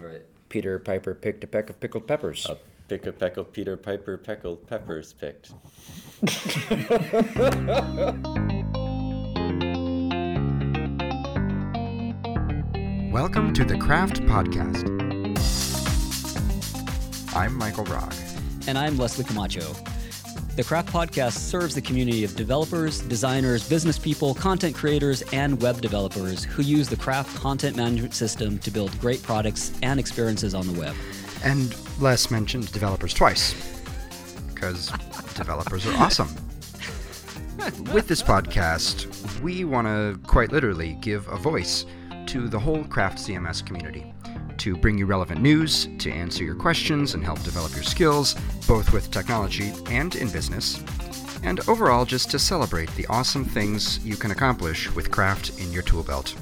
Right. Peter Piper picked a peck of pickled peppers. A pick a peck of Peter Piper pickled peppers picked. Welcome to the Craft Podcast. I'm Michael Rog. And I'm Leslie Camacho. The Craft Podcast serves the community of developers, designers, business people, content creators, and web developers who use the Craft content management system to build great products and experiences on the web. And Les mentioned developers twice, because developers are awesome. With this podcast, we want to quite literally give a voice to the whole Craft CMS community to bring you relevant news, to answer your questions and help develop your skills, both with technology and in business, and overall just to celebrate the awesome things you can accomplish with Craft in your tool belt.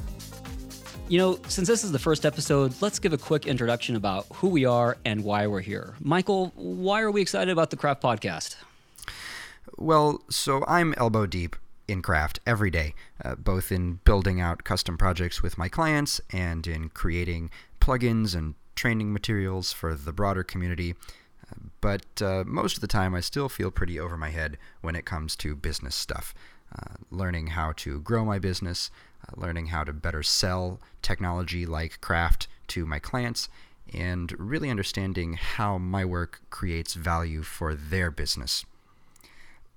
You know, since this is the first episode, let's give a quick introduction about who we are and why we're here. Michael, why are we excited about the Craft Podcast? Well, so I'm elbow deep in craft every day, uh, both in building out custom projects with my clients and in creating plugins and training materials for the broader community. But uh, most of the time, I still feel pretty over my head when it comes to business stuff. Uh, learning how to grow my business, uh, learning how to better sell technology like craft to my clients, and really understanding how my work creates value for their business.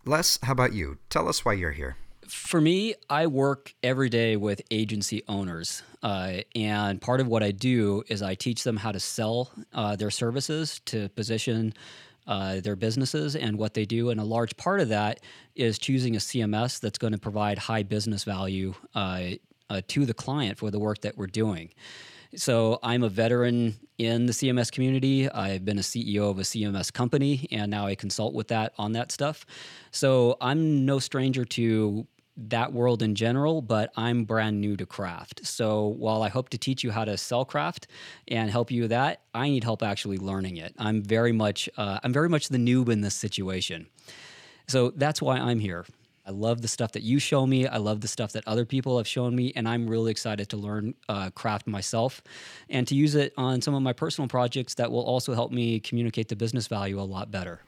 Les, how about you? Tell us why you're here. For me, I work every day with agency owners. Uh, and part of what I do is I teach them how to sell uh, their services to position uh, their businesses and what they do. And a large part of that is choosing a CMS that's going to provide high business value uh, uh, to the client for the work that we're doing. So I'm a veteran in the CMS community. I've been a CEO of a CMS company, and now I consult with that on that stuff. So I'm no stranger to that world in general, but I'm brand new to craft. So while I hope to teach you how to sell craft and help you with that, I need help actually learning it. I'm very much uh, I'm very much the noob in this situation. So that's why I'm here. I love the stuff that you show me. I love the stuff that other people have shown me, and I'm really excited to learn uh, craft myself and to use it on some of my personal projects that will also help me communicate the business value a lot better.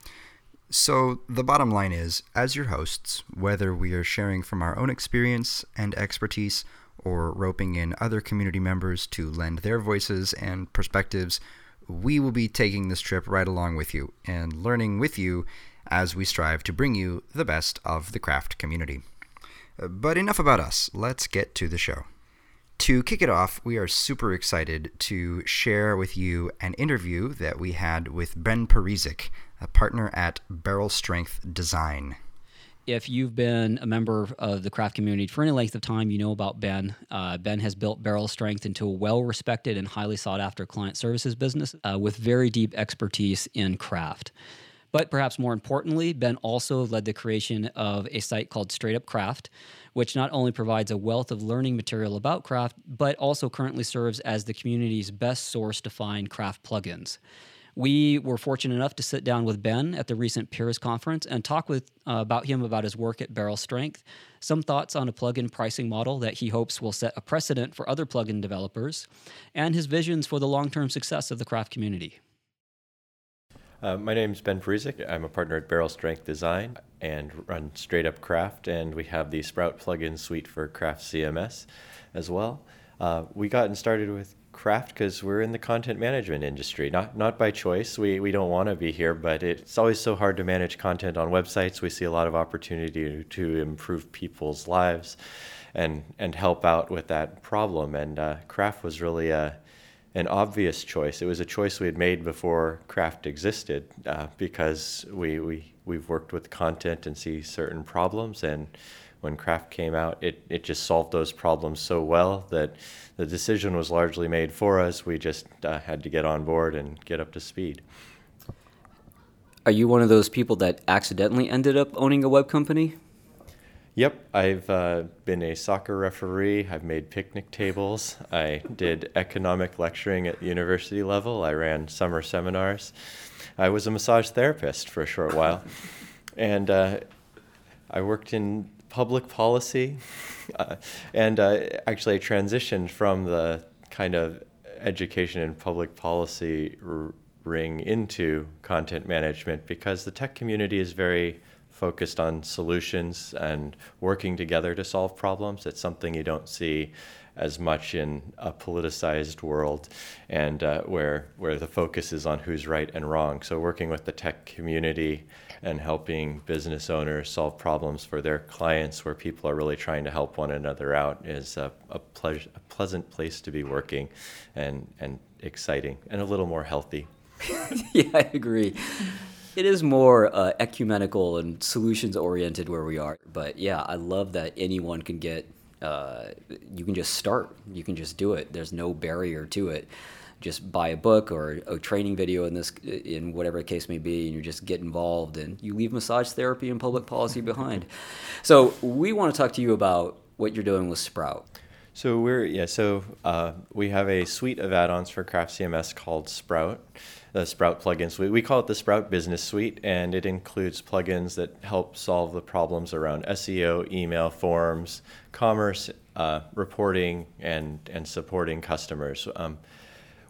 So, the bottom line is as your hosts, whether we are sharing from our own experience and expertise or roping in other community members to lend their voices and perspectives, we will be taking this trip right along with you and learning with you as we strive to bring you the best of the craft community. But enough about us, let's get to the show. To kick it off, we are super excited to share with you an interview that we had with Ben Parizek, a partner at Barrel Strength Design. If you've been a member of the craft community for any length of time, you know about Ben. Uh, ben has built Barrel Strength into a well respected and highly sought after client services business uh, with very deep expertise in craft. But perhaps more importantly, Ben also led the creation of a site called Straight Up Craft, which not only provides a wealth of learning material about craft, but also currently serves as the community's best source to find craft plugins. We were fortunate enough to sit down with Ben at the recent Peers conference and talk with uh, about him about his work at Barrel Strength, some thoughts on a plugin pricing model that he hopes will set a precedent for other plugin developers, and his visions for the long-term success of the craft community. Uh, my name is Ben Parizek. I'm a partner at Barrel Strength Design and run Straight Up Craft, and we have the Sprout plugin suite for Craft CMS as well. Uh, we gotten started with craft because we're in the content management industry not not by choice we we don't want to be here but it's always so hard to manage content on websites we see a lot of opportunity to, improve people's lives and and help out with that problem and uh, craft was really a an obvious choice. It was a choice we had made before craft existed uh, because we, we, we've worked with content and see certain problems. And when craft came out, it, it just solved those problems so well that the decision was largely made for us. We just uh, had to get on board and get up to speed. Are you one of those people that accidentally ended up owning a web company? Yep, I've uh, been a soccer referee. I've made picnic tables. I did economic lecturing at the university level. I ran summer seminars. I was a massage therapist for a short while. And uh, I worked in public policy. Uh, and uh, actually, I transitioned from the kind of education and public policy r- ring into content management because the tech community is very focused on solutions and working together to solve problems. It's something you don't see as much in a politicized world and uh, where where the focus is on who's right and wrong. So working with the tech community and helping business owners solve problems for their clients where people are really trying to help one another out is a, a, ple- a pleasant place to be working and, and exciting and a little more healthy. yeah, I agree. It is more uh, ecumenical and solutions oriented where we are. But yeah, I love that anyone can get, uh, you can just start, you can just do it. There's no barrier to it. Just buy a book or a training video in this, in whatever the case may be, and you just get involved and you leave massage therapy and public policy behind. So we want to talk to you about what you're doing with Sprout. So we're yeah. So uh, we have a suite of add-ons for Craft CMS called Sprout, the Sprout plugin suite. We call it the Sprout Business Suite, and it includes plugins that help solve the problems around SEO, email, forms, commerce, uh, reporting, and and supporting customers. Um,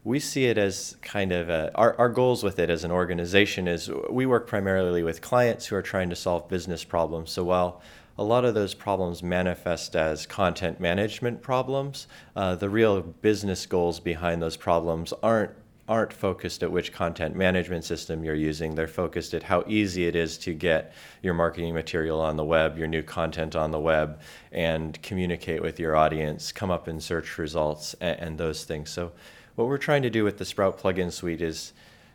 we see it as kind of a, our, our goals with it as an organization is we work primarily with clients who are trying to solve business problems. So while a lot of those problems manifest as content management problems. Uh, the real business goals behind those problems aren't aren't focused at which content management system you're using. They're focused at how easy it is to get your marketing material on the web, your new content on the web, and communicate with your audience, come up in search results, and, and those things. So, what we're trying to do with the Sprout plugin suite is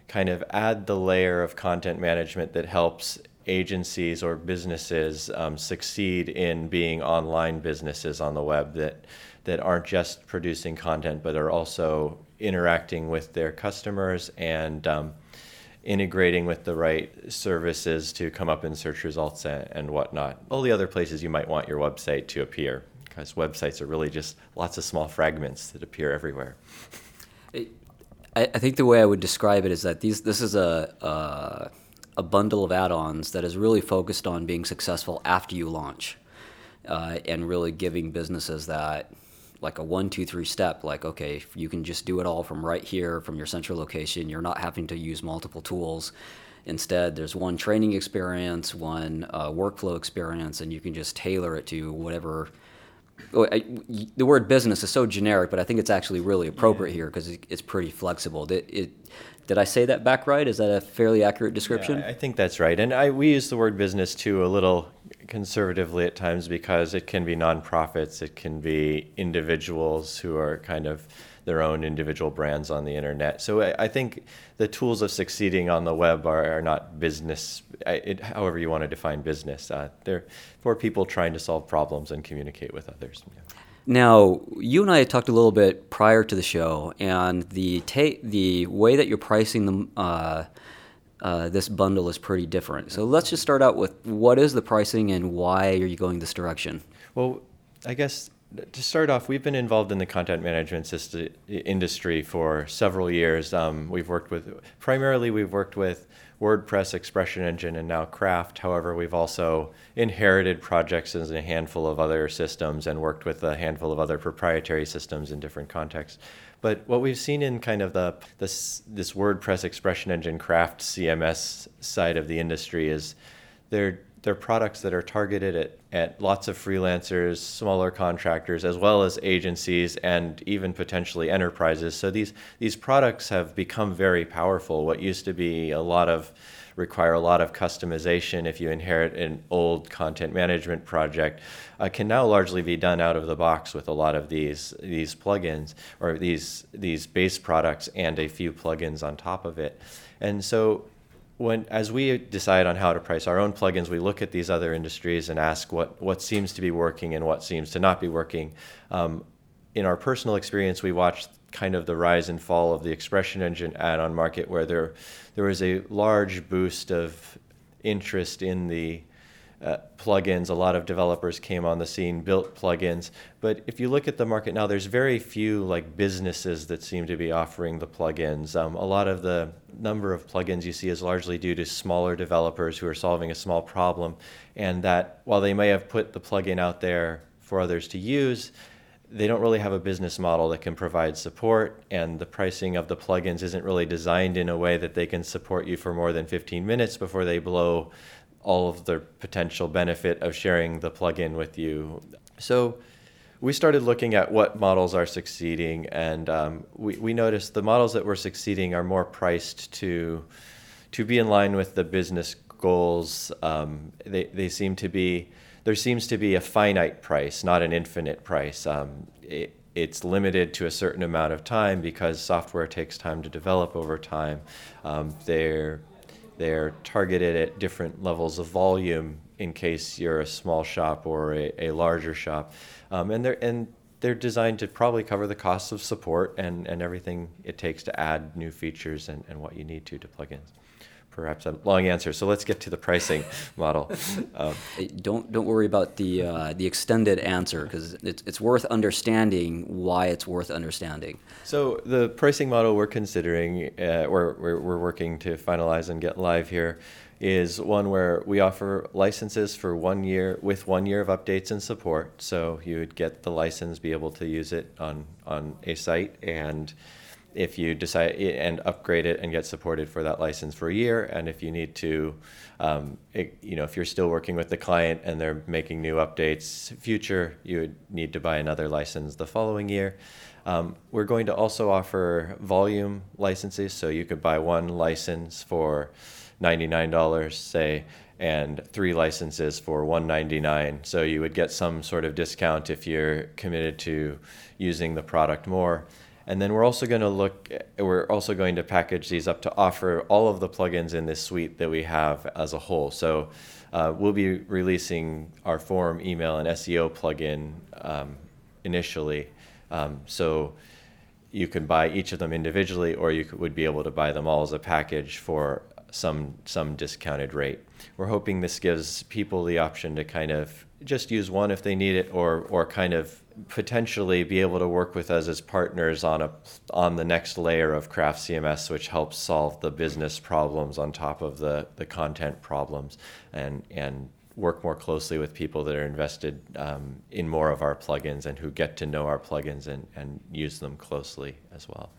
kind of add the layer of content management that helps agencies or businesses um, succeed in being online businesses on the web that that aren't just producing content but are also interacting with their customers and um, integrating with the right services to come up in search results and, and whatnot. All the other places you might want your website to appear because websites are really just lots of small fragments that appear everywhere. I, I think the way I would describe it is that these this is a, a a bundle of add-ons that is really focused on being successful after you launch, uh, and really giving businesses that like a one two three step like okay you can just do it all from right here from your central location you're not having to use multiple tools. Instead there's one training experience one uh, workflow experience and you can just tailor it to whatever oh, the word business is so generic, but I think it's actually really appropriate yeah. here because it's pretty flexible. It, it, did I say that back right? Is that a fairly accurate description? Yeah, I think that's right. And I, we use the word business too a little conservatively at times because it can be nonprofits, it can be individuals who are kind of their own individual brands on the internet. So I, I think the tools of succeeding on the web are, are not business, it, however you want to define business. Uh, they're for people trying to solve problems and communicate with others. Yeah. Now, you and I had talked a little bit prior to the show, and the ta- the way that you're pricing them, uh, uh, this bundle is pretty different. So let's just start out with what is the pricing and why are you going this direction? Well, I guess to start off, we've been involved in the content management system industry for several years. Um, we've worked with primarily we've worked with WordPress, Expression Engine, and now Craft. However, we've also inherited projects in a handful of other systems and worked with a handful of other proprietary systems in different contexts. But what we've seen in kind of the this this WordPress, Expression Engine, Craft, CMS side of the industry is they're they're products that are targeted at, at lots of freelancers, smaller contractors, as well as agencies and even potentially enterprises. So these these products have become very powerful. What used to be a lot of require a lot of customization if you inherit an old content management project uh, can now largely be done out of the box with a lot of these these plugins or these these base products and a few plugins on top of it. And so when as we decide on how to price our own plugins, we look at these other industries and ask what what seems to be working and what seems to not be working. Um, in our personal experience, we watched kind of the rise and fall of the expression engine add-on market, where there there was a large boost of interest in the uh, plugins. A lot of developers came on the scene, built plugins. But if you look at the market now, there's very few like businesses that seem to be offering the plugins. Um, a lot of the number of plugins you see is largely due to smaller developers who are solving a small problem, and that while they may have put the plugin out there for others to use, they don't really have a business model that can provide support, and the pricing of the plugins isn't really designed in a way that they can support you for more than 15 minutes before they blow all of the potential benefit of sharing the plugin with you. So we started looking at what models are succeeding, and um, we, we noticed the models that were succeeding are more priced to to be in line with the business goals. Um, they, they seem to be there seems to be a finite price, not an infinite price. Um, it, it's limited to a certain amount of time because software takes time to develop over time. Um, they're they're targeted at different levels of volume in case you're a small shop or a, a larger shop, um, and they're and they're designed to probably cover the costs of support and, and everything it takes to add new features and, and what you need to to plugins perhaps a long answer. So let's get to the pricing model. Um, don't don't worry about the uh, the extended answer because it's it's worth understanding why it's worth understanding. So the pricing model we're considering, uh, or we're, we're working to finalize and get live here, is one where we offer licenses for one year with one year of updates and support. So you would get the license, be able to use it on on a site and if you decide and upgrade it and get supported for that license for a year, and if you need to, um, it, you know, if you're still working with the client and they're making new updates future, you would need to buy another license the following year. Um, we're going to also offer volume licenses, so you could buy one license for $99, say, and three licenses for 199 so you would get some sort of discount if you're committed to using the product more and then we're also going to look, we're also going to package these up to offer all of the plugins in this suite that we have as a whole. So uh, we'll be releasing our form, email, and SEO plugin um, initially. Um, so you can buy each of them individually, or you could, would be able to buy them all as a package for some some discounted rate. We're hoping this gives people the option to kind of just use one if they need it, or or kind of potentially be able to work with us as partners on a on the next layer of craft CMS, which helps solve the business problems on top of the the content problems, and and work more closely with people that are invested um, in more of our plugins and who get to know our plugins and, and use them closely as well.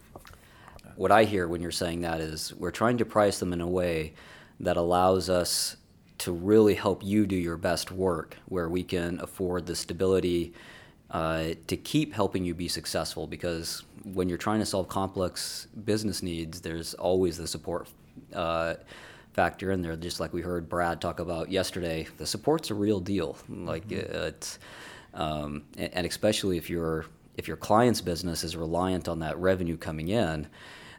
What I hear when you're saying that is we're trying to price them in a way that allows us to really help you do your best work, where we can afford the stability uh, to keep helping you be successful because when you're trying to solve complex business needs, there's always the support uh, factor in there. Just like we heard Brad talk about yesterday, the support's a real deal. Like mm-hmm. it's, um, and, and especially if your if your client's business is reliant on that revenue coming in,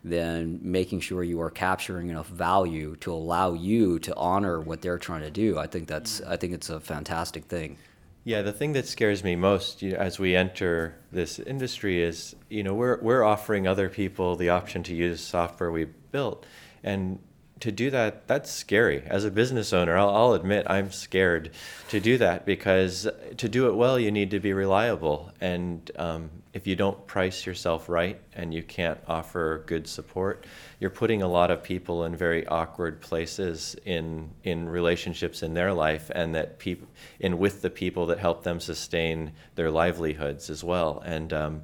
then making sure you are capturing enough value to allow you to honor what they're trying to do. I think that's I think it's a fantastic thing. Yeah, the thing that scares me most you know, as we enter this industry is, you know, we're we're offering other people the option to use software we built, and to do that, that's scary. As a business owner, I'll, I'll, admit I'm scared to do that because to do it well, you need to be reliable. And um, if you don't price yourself right and you can't offer good support, you're putting a lot of people in very awkward places in in relationships in their life, and that people in with the people that help them sustain their livelihoods as well. And um,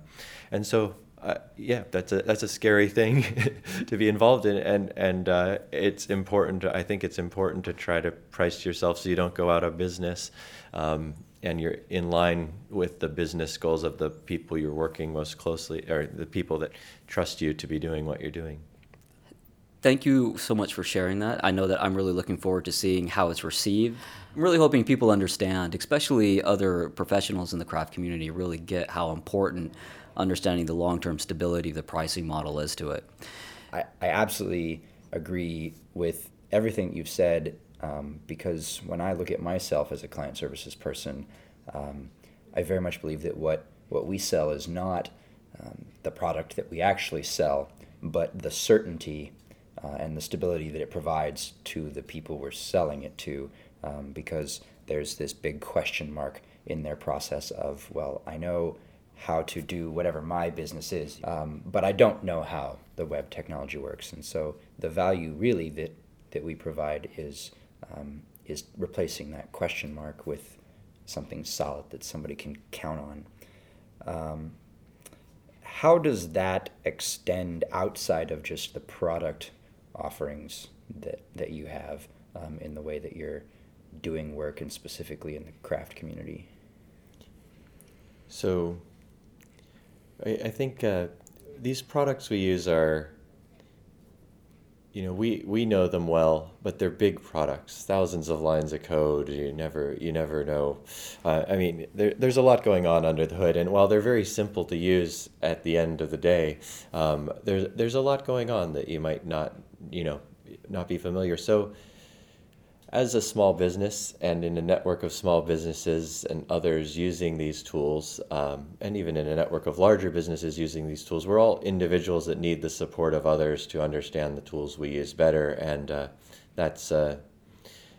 and so uh, yeah, that's a that's a scary thing to be involved in, and and uh, it's important. I think it's important to try to price yourself so you don't go out of business, um, and you're in line with the business goals of the people you're working most closely, or the people that trust you to be doing what you're doing. Thank you so much for sharing that. I know that I'm really looking forward to seeing how it's received. I'm really hoping people understand, especially other professionals in the craft community, really get how important understanding the long term stability of the pricing model is to it. I, I absolutely agree with everything you've said um, because when I look at myself as a client services person, um, I very much believe that what, what we sell is not um, the product that we actually sell, but the certainty uh, and the stability that it provides to the people we're selling it to um, because there's this big question mark in their process of, well, I know how to do whatever my business is. Um, but I don't know how the web technology works, and so the value really that that we provide is um, is replacing that question mark with something solid that somebody can count on. Um, how does that extend outside of just the product offerings that, that you have um, in the way that you're doing work and specifically in the craft community? So, I, I think uh, these products we use are you know we we know them well but they're big products thousands of lines of code you never you never know. Uh, i mean there, there's a lot going on under the hood and while they're very simple to use at the end of the day um, there's there's a lot going on that you might not you know not be familiar. So as a small business and in a network of small businesses and others using these tools, um, and even in a network of larger businesses using these tools, we're all individuals that need the support of others to understand the tools we use better, and uh, that's uh,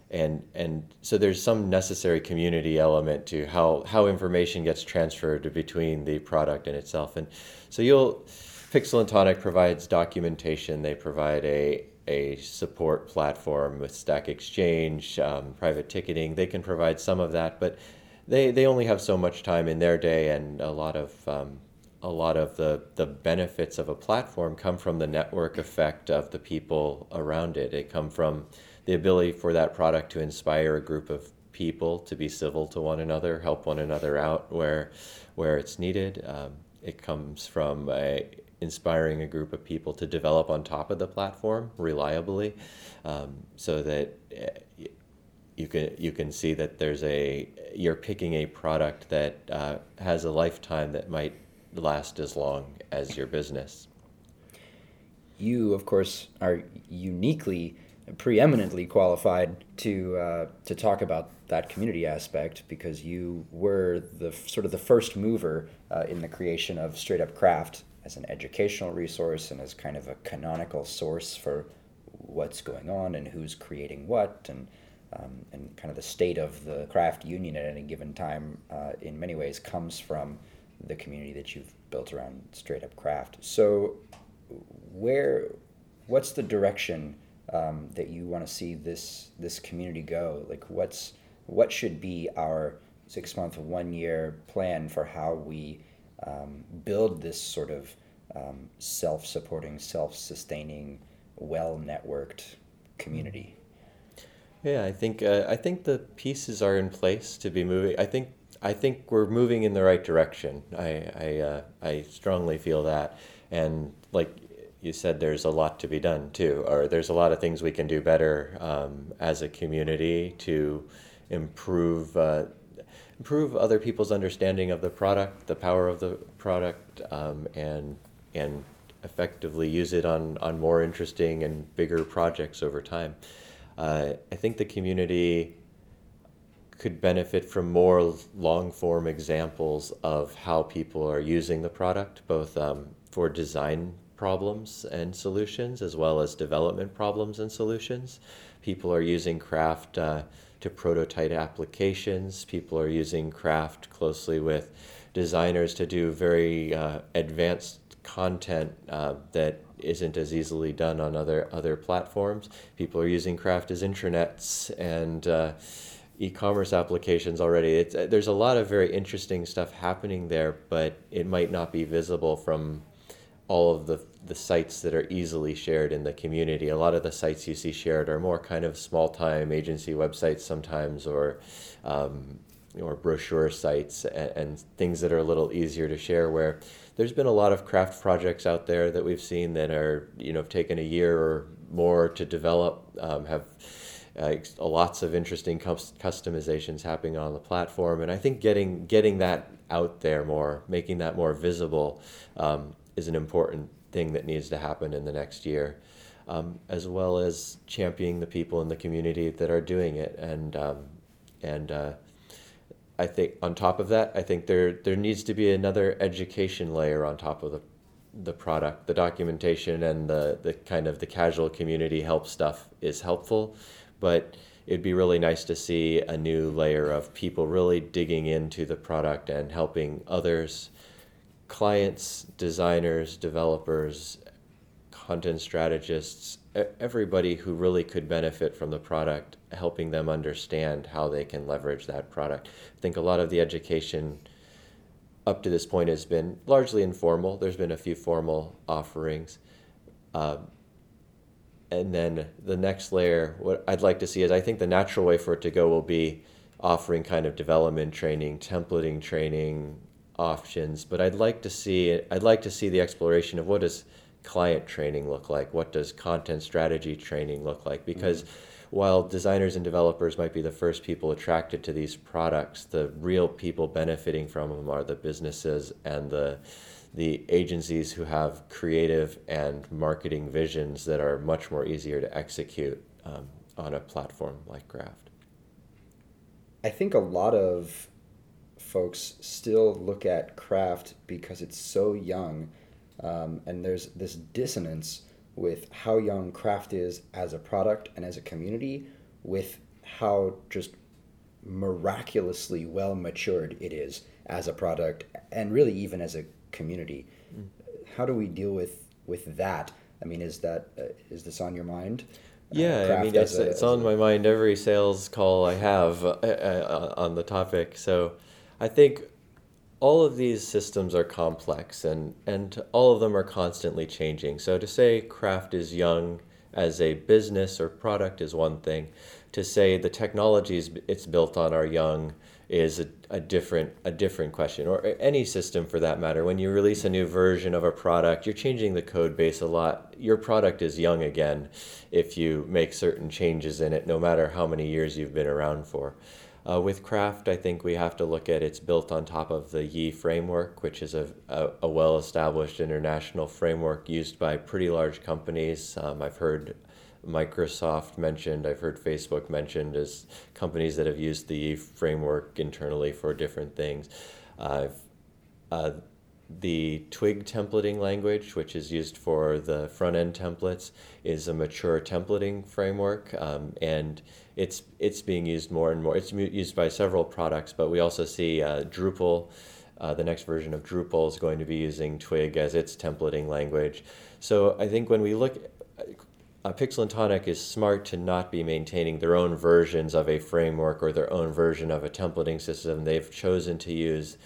and and so there's some necessary community element to how how information gets transferred between the product and itself, and so you'll Pixel and Tonic provides documentation. They provide a a support platform with Stack Exchange, um, private ticketing. They can provide some of that, but they, they only have so much time in their day, and a lot of um, a lot of the, the benefits of a platform come from the network effect of the people around it. It come from the ability for that product to inspire a group of people to be civil to one another, help one another out where where it's needed. Um, it comes from a, inspiring a group of people to develop on top of the platform reliably, um, so that uh, you can you can see that there's a you're picking a product that uh, has a lifetime that might last as long as your business. You, of course, are uniquely, preeminently qualified to uh, to talk about that community aspect because you were the sort of the first mover uh, in the creation of Straight Up Craft as an educational resource and as kind of a canonical source for what's going on and who's creating what and um, and kind of the state of the craft union at any given time uh, in many ways comes from the community that you've built around straight up craft. So where what's the direction um, that you want to see this this community go? Like what's what should be our six month one year plan for how we um, build this sort of um, self supporting, self sustaining, well networked community. Yeah, I think uh, I think the pieces are in place to be moving. I think I think we're moving in the right direction. I I, uh, I strongly feel that, and like you said, there's a lot to be done too, or there's a lot of things we can do better um, as a community to improve uh, improve other people's understanding of the product, the power of the product, um, and and effectively use it on on more interesting and bigger projects over time. Uh, I think the community could benefit from more long form examples of how people are using the product, both um, for design problems and solutions as well as development problems and solutions. People are using craft. Uh, to prototype applications. People are using craft closely with designers to do very uh, advanced content uh, that isn't as easily done on other other platforms. People are using craft as intranets and uh, e-commerce applications already. It's, uh, there's a lot of very interesting stuff happening there, but it might not be visible from all of the the sites that are easily shared in the community. A lot of the sites you see shared are more kind of small time agency websites sometimes, or um, or brochure sites and, and, things that are a little easier to share. Where there's been a lot of craft projects out there that we've seen that are you know taken a year or more to develop, um, have. Uh, lots of interesting customizations happening on the platform, and I think getting getting that out there more, making that more visible, um, is an important thing that needs to happen in the next year, um, as well as championing the people in the community that are doing it. And um, and uh, I think on top of that, I think there there needs to be another education layer on top of the the product. The documentation and the the kind of the casual community help stuff is helpful, but it'd be really nice to see a new layer of people really digging into the product and helping others clients, designers, developers, content strategists, everybody who really could benefit from the product, helping them understand how they can leverage that product. I think a lot of the education up to this point has been largely informal. There's been a few formal offerings. Uh, and then the next layer, what I'd like to see is I think the natural way for it to go will be offering kind of development training, templating training options. But I'd like to see I'd like to see the exploration of what does client training look like? What does content strategy training look like? Because mm-hmm while designers and developers might be the first people attracted to these products, the real people benefiting from them are the businesses and the the agencies who have creative and marketing visions that are much more easier to execute um, on a platform like Craft. I think a lot of folks still look at Craft because it's so young, um, and there's this dissonance with how young craft is as a product and as a community with how just miraculously well matured it is as a product and really even as a community mm. how do we deal with with that i mean is that uh, is this on your mind yeah, uh, I mean, it's, a, it's on a... my mind every sales call I have uh, uh, on the topic. So I think all of these systems are complex and, and all of them are constantly changing. So to say craft is young as a business or product is one thing. To say the technologies it's built on are young is a, a different a different question or any system for that matter when you release a new version of a product you're changing the code base a lot your product is young again if you make certain changes in it no matter how many years you've been around for uh, with Craft, I think we have to look at it's built on top of the Yii framework, which is a, a, a well established international framework used by pretty large companies. Um, I've heard Microsoft mentioned, I've heard Facebook mentioned as companies that have used the Yii framework internally for different things. Uh, uh, the Twig templating language, which is used for the front end templates, is a mature templating framework, um, and it's it's being used more and more. It's used by several products, but we also see uh, Drupal. Uh, the next version of Drupal is going to be using Twig as its templating language. So I think when we look, uh, Pixel and Tonic is smart to not be maintaining their own versions of a framework or their own version of a templating system. They've chosen to use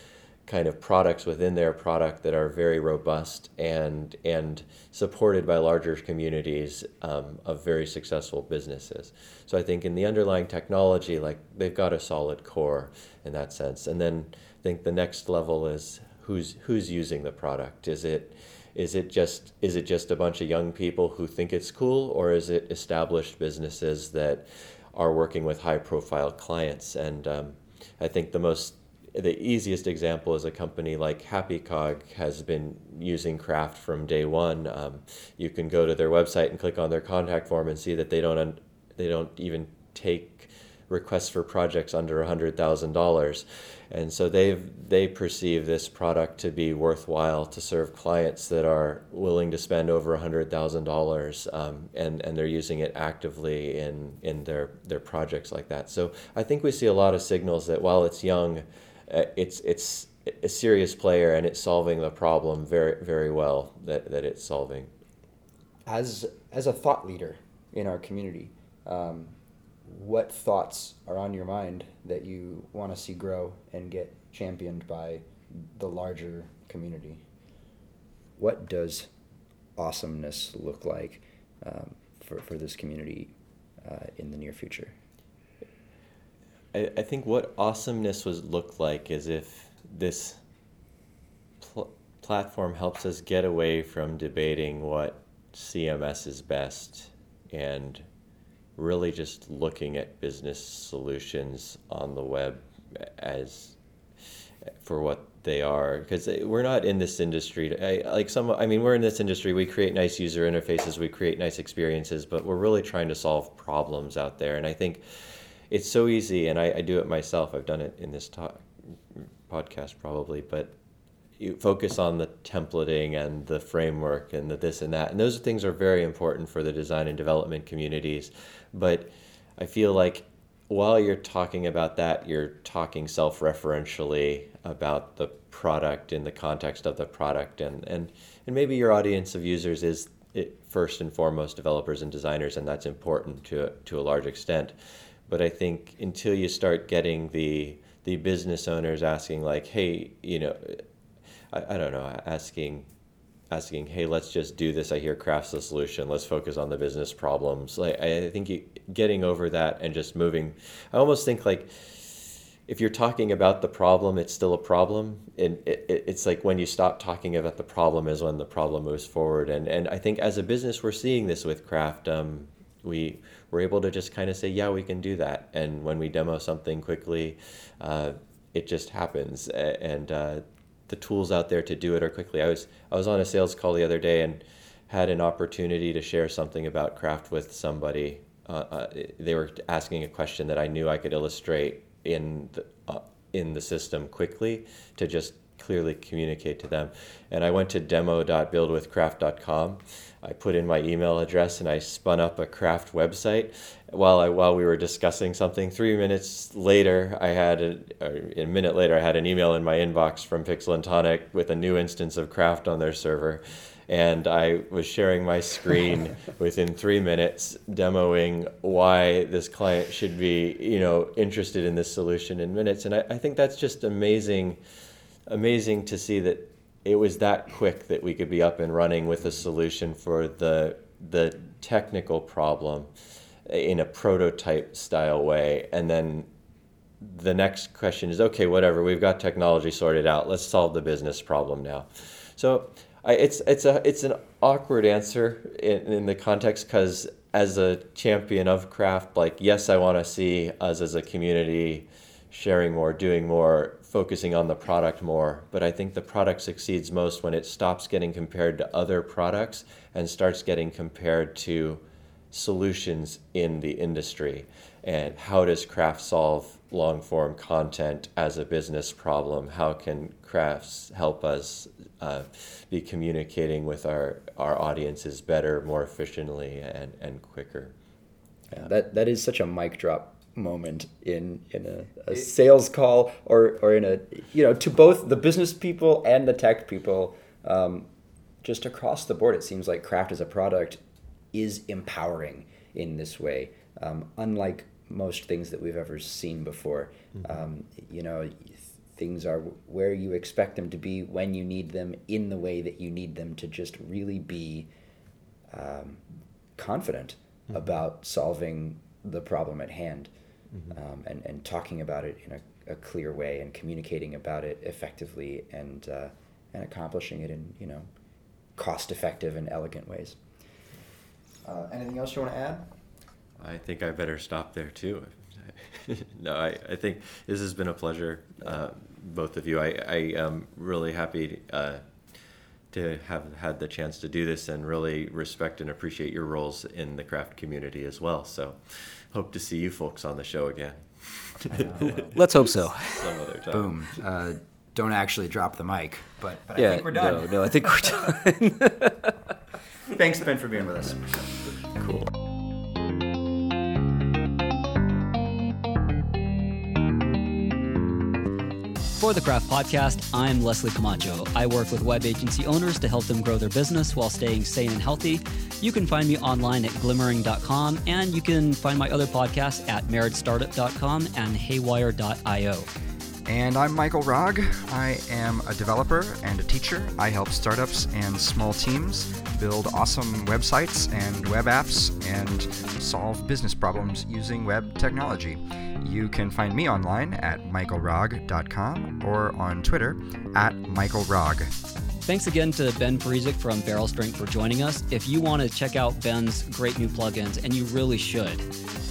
kind of products within their product that are very robust and and supported by larger communities um, of very successful businesses. So I think in the underlying technology, like they've got a solid core in that sense. And then I think the next level is who's who's using the product. Is it is it just is it just a bunch of young people who think it's cool, or is it established businesses that are working with high profile clients? And um, I think the most the easiest example is a company like HappyCog has been using Craft from day one. Um, you can go to their website and click on their contact form and see that they don't un- they don't even take requests for projects under $100,000. And so they've they perceive this product to be worthwhile to serve clients that are willing to spend over $100,000 um, and, and they're using it actively in, in their, their projects like that. So I think we see a lot of signals that while it's young, it's it's a serious player and it's solving the problem very very well that, that it's solving. As as a thought leader in our community, um, what thoughts are on your mind that you want to see grow and get championed by the larger community? What does awesomeness look like um, for, for this community uh, in the near future? I, I think what awesomeness would look like is if this pl- platform helps us get away from debating what CMS is best and really just looking at business solutions on the web as for what they are. Because uh, we're not in this industry I, like some i mean we're in this industry we create nice user interfaces we create nice experiences but we're really trying to solve problems out there. And i think it's so easy, and I, I do it myself. I've done it in this talk, podcast probably, but you focus on the templating and the framework and the this and that, and those things are very important for the design and development communities. But I feel like while you're talking about that, you're talking self-referentially about the product in the context of the product, and and and maybe your audience of users is first and foremost developers and designers, and that's important to to a large extent. But I think until you start getting the the business owners asking like, hey, you know, I, I don't know, asking asking, hey, let's just do this. I hear craft's the solution. Let's focus on the business problems. Like I think you, getting over that and just moving. I almost think like if you're talking about the problem, it's still a problem. And it, it, it's like when you stop talking about the problem is when the problem moves forward. And and I think as a business, we're seeing this with craft. Um, we we're able to just kind of say, yeah, we can do that. And when we demo something quickly, uh, it just happens. And uh, the tools out there to do it are quickly. I was I was on a sales call the other day and had an opportunity to share something about craft with somebody. Uh, uh, they were asking a question that I knew I could illustrate in the, uh, in the system quickly to just clearly communicate to them. And I went to demo.buildwithcraft.com. I put in my email address and I spun up a craft website while I while we were discussing something. Three minutes later, I had a, a minute later I had an email in my inbox from Pixel and Tonic with a new instance of craft on their server. And I was sharing my screen within three minutes, demoing why this client should be, you know, interested in this solution in minutes. And I, I think that's just amazing amazing to see that it was that quick that we could be up and running with a solution for the the technical problem in a prototype style way. And then the next question is okay whatever we've got technology sorted out. Let's solve the business problem now. So I, it's it's a it's an awkward answer in, in the context because as a champion of craft like yes i want to see us as a community sharing more doing more focusing on the product more. But I think the product succeeds most when it stops getting compared to other products and starts getting compared to solutions in the industry. And how does craft solve long form content as a business problem? How can crafts help us uh, be communicating with our, our audiences better, more efficiently, and, and quicker? Yeah, that, that is such a mic drop moment in in a, a sales call or or in a you know to both the business people and the tech people um, just across the board it seems like craft as a product is empowering in this way um, unlike most things that we've ever seen before mm-hmm. um, you know things are where you expect them to be when you need them in the way that you need them to just really be um, confident mm-hmm. about solving the problem at hand mm-hmm. um, and, and talking about it in a, a, clear way and communicating about it effectively and, uh, and accomplishing it in, you know, cost effective and elegant ways. Uh, anything else you want to add? I think I better stop there too. no, I, I think this has been a pleasure, uh, both of you. I, I am really happy uh, to have had the chance to do this and really respect and appreciate your roles in the craft community as well. So, hope to see you folks on the show again. Let's hope so. Some other time. Boom. Uh, don't actually drop the mic, but, but yeah, I think we're done. No, no, I think we're done. Thanks, Ben, for being with us. Cool. For the Craft Podcast, I'm Leslie Camacho. I work with web agency owners to help them grow their business while staying sane and healthy. You can find me online at glimmering.com, and you can find my other podcasts at marriagestartup.com and haywire.io. And I'm Michael Rog. I am a developer and a teacher. I help startups and small teams build awesome websites and web apps and solve business problems using web technology. You can find me online at michaelrog.com or on Twitter at michaelrog. Thanks again to Ben Parizek from Barrel Strength for joining us. If you want to check out Ben's great new plugins, and you really should,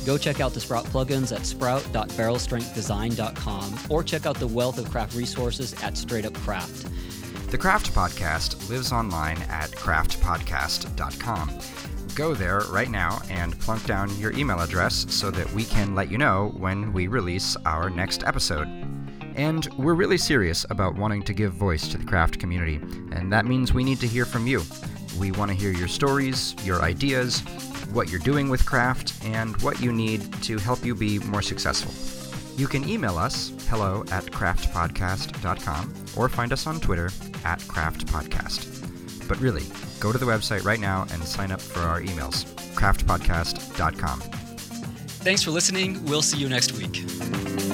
go check out the Sprout plugins at sprout.barrelstrengthdesign.com or check out the wealth of craft resources at Straight Up Craft. The Craft Podcast lives online at craftpodcast.com go there right now and plunk down your email address so that we can let you know when we release our next episode. And we're really serious about wanting to give voice to the craft community, and that means we need to hear from you. We want to hear your stories, your ideas, what you're doing with craft, and what you need to help you be more successful. You can email us hello at craftpodcast.com or find us on Twitter at craftpodcast. But really, go to the website right now and sign up for our emails craftpodcast.com. Thanks for listening. We'll see you next week.